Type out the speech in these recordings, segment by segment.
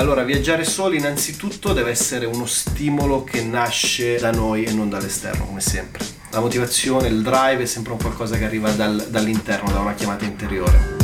Allora, viaggiare soli innanzitutto deve essere uno stimolo che nasce da noi e non dall'esterno, come sempre. La motivazione, il drive è sempre un qualcosa che arriva dal, dall'interno, da una chiamata interiore.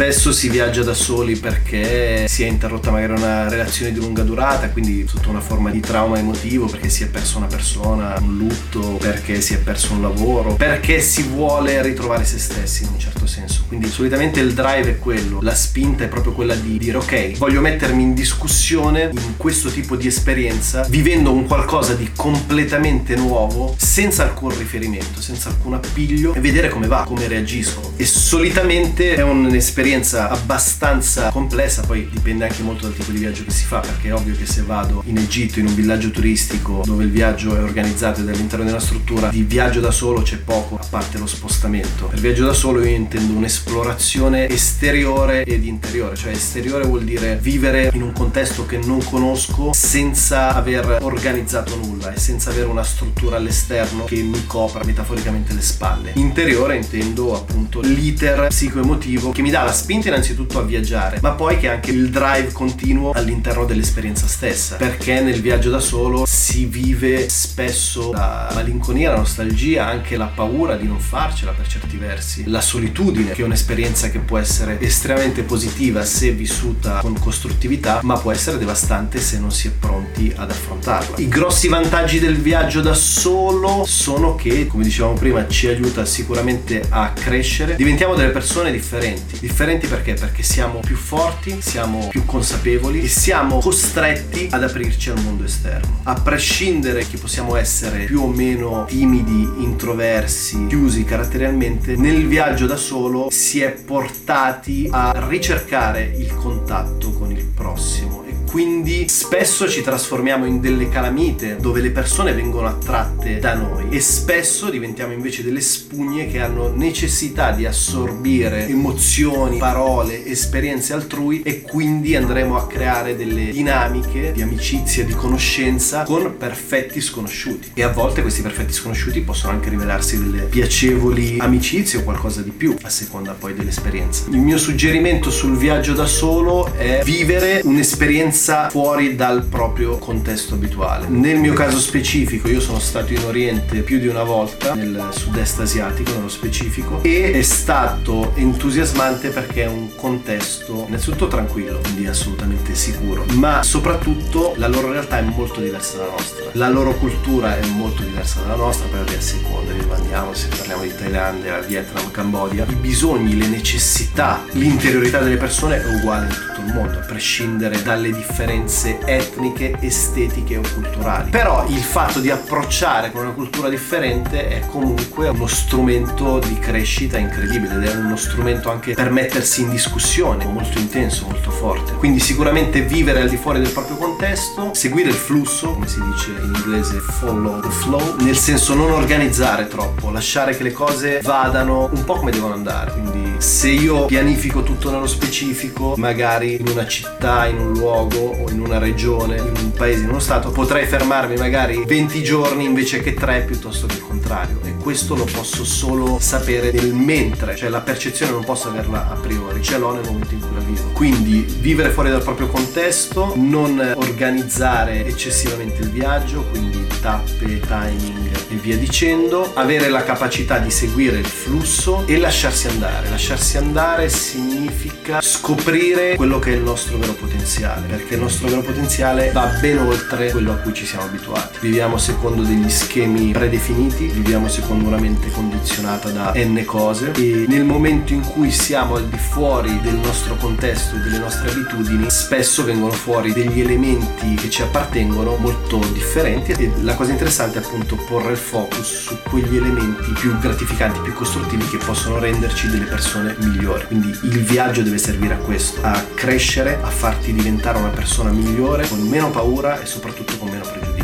Spesso si viaggia da soli perché si è interrotta magari una relazione di lunga durata, quindi sotto una forma di trauma emotivo, perché si è perso una persona, un lutto, perché si è perso un lavoro, perché si vuole ritrovare se stessi in un certo senso. Quindi solitamente il drive è quello, la spinta è proprio quella di dire ok, voglio mettermi in discussione in questo tipo di esperienza, vivendo un qualcosa di completamente nuovo, senza alcun riferimento, senza alcun appiglio e vedere come va, come reagisco. E solitamente è un'esperienza un'esperienza abbastanza complessa, poi dipende anche molto dal tipo di viaggio che si fa, perché è ovvio che se vado in Egitto in un villaggio turistico dove il viaggio è organizzato all'interno di struttura, di viaggio da solo c'è poco, a parte lo spostamento. Per viaggio da solo io intendo un'esplorazione esteriore ed interiore, cioè esteriore vuol dire vivere in un contesto che non conosco senza aver organizzato nulla e senza avere una struttura all'esterno che mi copra metaforicamente le spalle. Interiore intendo appunto l'iter psicoemotivo che mi dà la spinta innanzitutto a viaggiare, ma poi che anche il drive continuo all'interno dell'esperienza stessa, perché nel viaggio da solo si vive spesso la malinconia, la nostalgia, anche la paura di non farcela per certi versi, la solitudine, che è un'esperienza che può essere estremamente positiva se vissuta con costruttività, ma può essere devastante se non si è pronti ad affrontarla. I grossi vantaggi del viaggio da solo sono che, come dicevamo prima, ci aiuta sicuramente a crescere, diventiamo delle persone differenti, differenti differenti perché? Perché siamo più forti, siamo più consapevoli e siamo costretti ad aprirci al mondo esterno. A prescindere che possiamo essere più o meno timidi, introversi, chiusi caratterialmente, nel viaggio da solo si è portati a ricercare il contatto con il prossimo quindi spesso ci trasformiamo in delle calamite dove le persone vengono attratte da noi e spesso diventiamo invece delle spugne che hanno necessità di assorbire emozioni, parole, esperienze altrui e quindi andremo a creare delle dinamiche di amicizia, di conoscenza con perfetti sconosciuti e a volte questi perfetti sconosciuti possono anche rivelarsi delle piacevoli amicizie o qualcosa di più a seconda poi dell'esperienza. Il mio suggerimento sul viaggio da solo è vivere un'esperienza esperienza fuori dal proprio contesto abituale. Nel mio caso specifico io sono stato in Oriente più di una volta, nel sud-est asiatico nello specifico, e è stato entusiasmante perché è un contesto innanzitutto tranquillo, quindi assolutamente sicuro, ma soprattutto la loro realtà è molto diversa dalla nostra. La loro cultura è molto diversa dalla nostra, per a seconda, andiamo, se parliamo di Thailandia, Vietnam, Cambodia, i bisogni, le necessità, l'interiorità delle persone è uguale in tutto il mondo, a prescindere dalle differenze differenze etniche, estetiche o culturali. Però il fatto di approcciare con una cultura differente è comunque uno strumento di crescita incredibile ed è uno strumento anche per mettersi in discussione, molto intenso, molto forte. Quindi sicuramente vivere al di fuori del proprio contesto, seguire il flusso, come si dice in inglese follow the flow, nel senso non organizzare troppo, lasciare che le cose vadano un po' come devono andare. Quindi se io pianifico tutto nello specifico, magari in una città, in un luogo, o in una regione, in un paese, in uno stato, potrei fermarmi magari 20 giorni invece che 3 piuttosto che il contrario. E questo lo posso solo sapere nel mentre, cioè la percezione non posso averla a priori, ce l'ho nel momento in cui la vivo. Quindi vivere fuori dal proprio contesto, non organizzare eccessivamente il viaggio, quindi tappe, timing e via dicendo, avere la capacità di seguire il flusso e lasciarsi andare. Lasciarsi andare significa scoprire quello che è il nostro vero potenziale, perché il nostro vero potenziale va ben oltre quello a cui ci siamo abituati. Viviamo secondo degli schemi predefiniti, viviamo secondo una mente condizionata da n cose e nel momento in cui siamo al di fuori del nostro contesto e delle nostre abitudini, spesso vengono fuori degli elementi che ci appartengono molto differenti e la cosa interessante è appunto porre il focus su quegli elementi più gratificanti, più costruttivi che possono renderci delle persone migliori. Quindi il viaggio deve servire a questo, a crescere, a farti diventare una persona migliore, con meno paura e soprattutto con meno pregiudizi.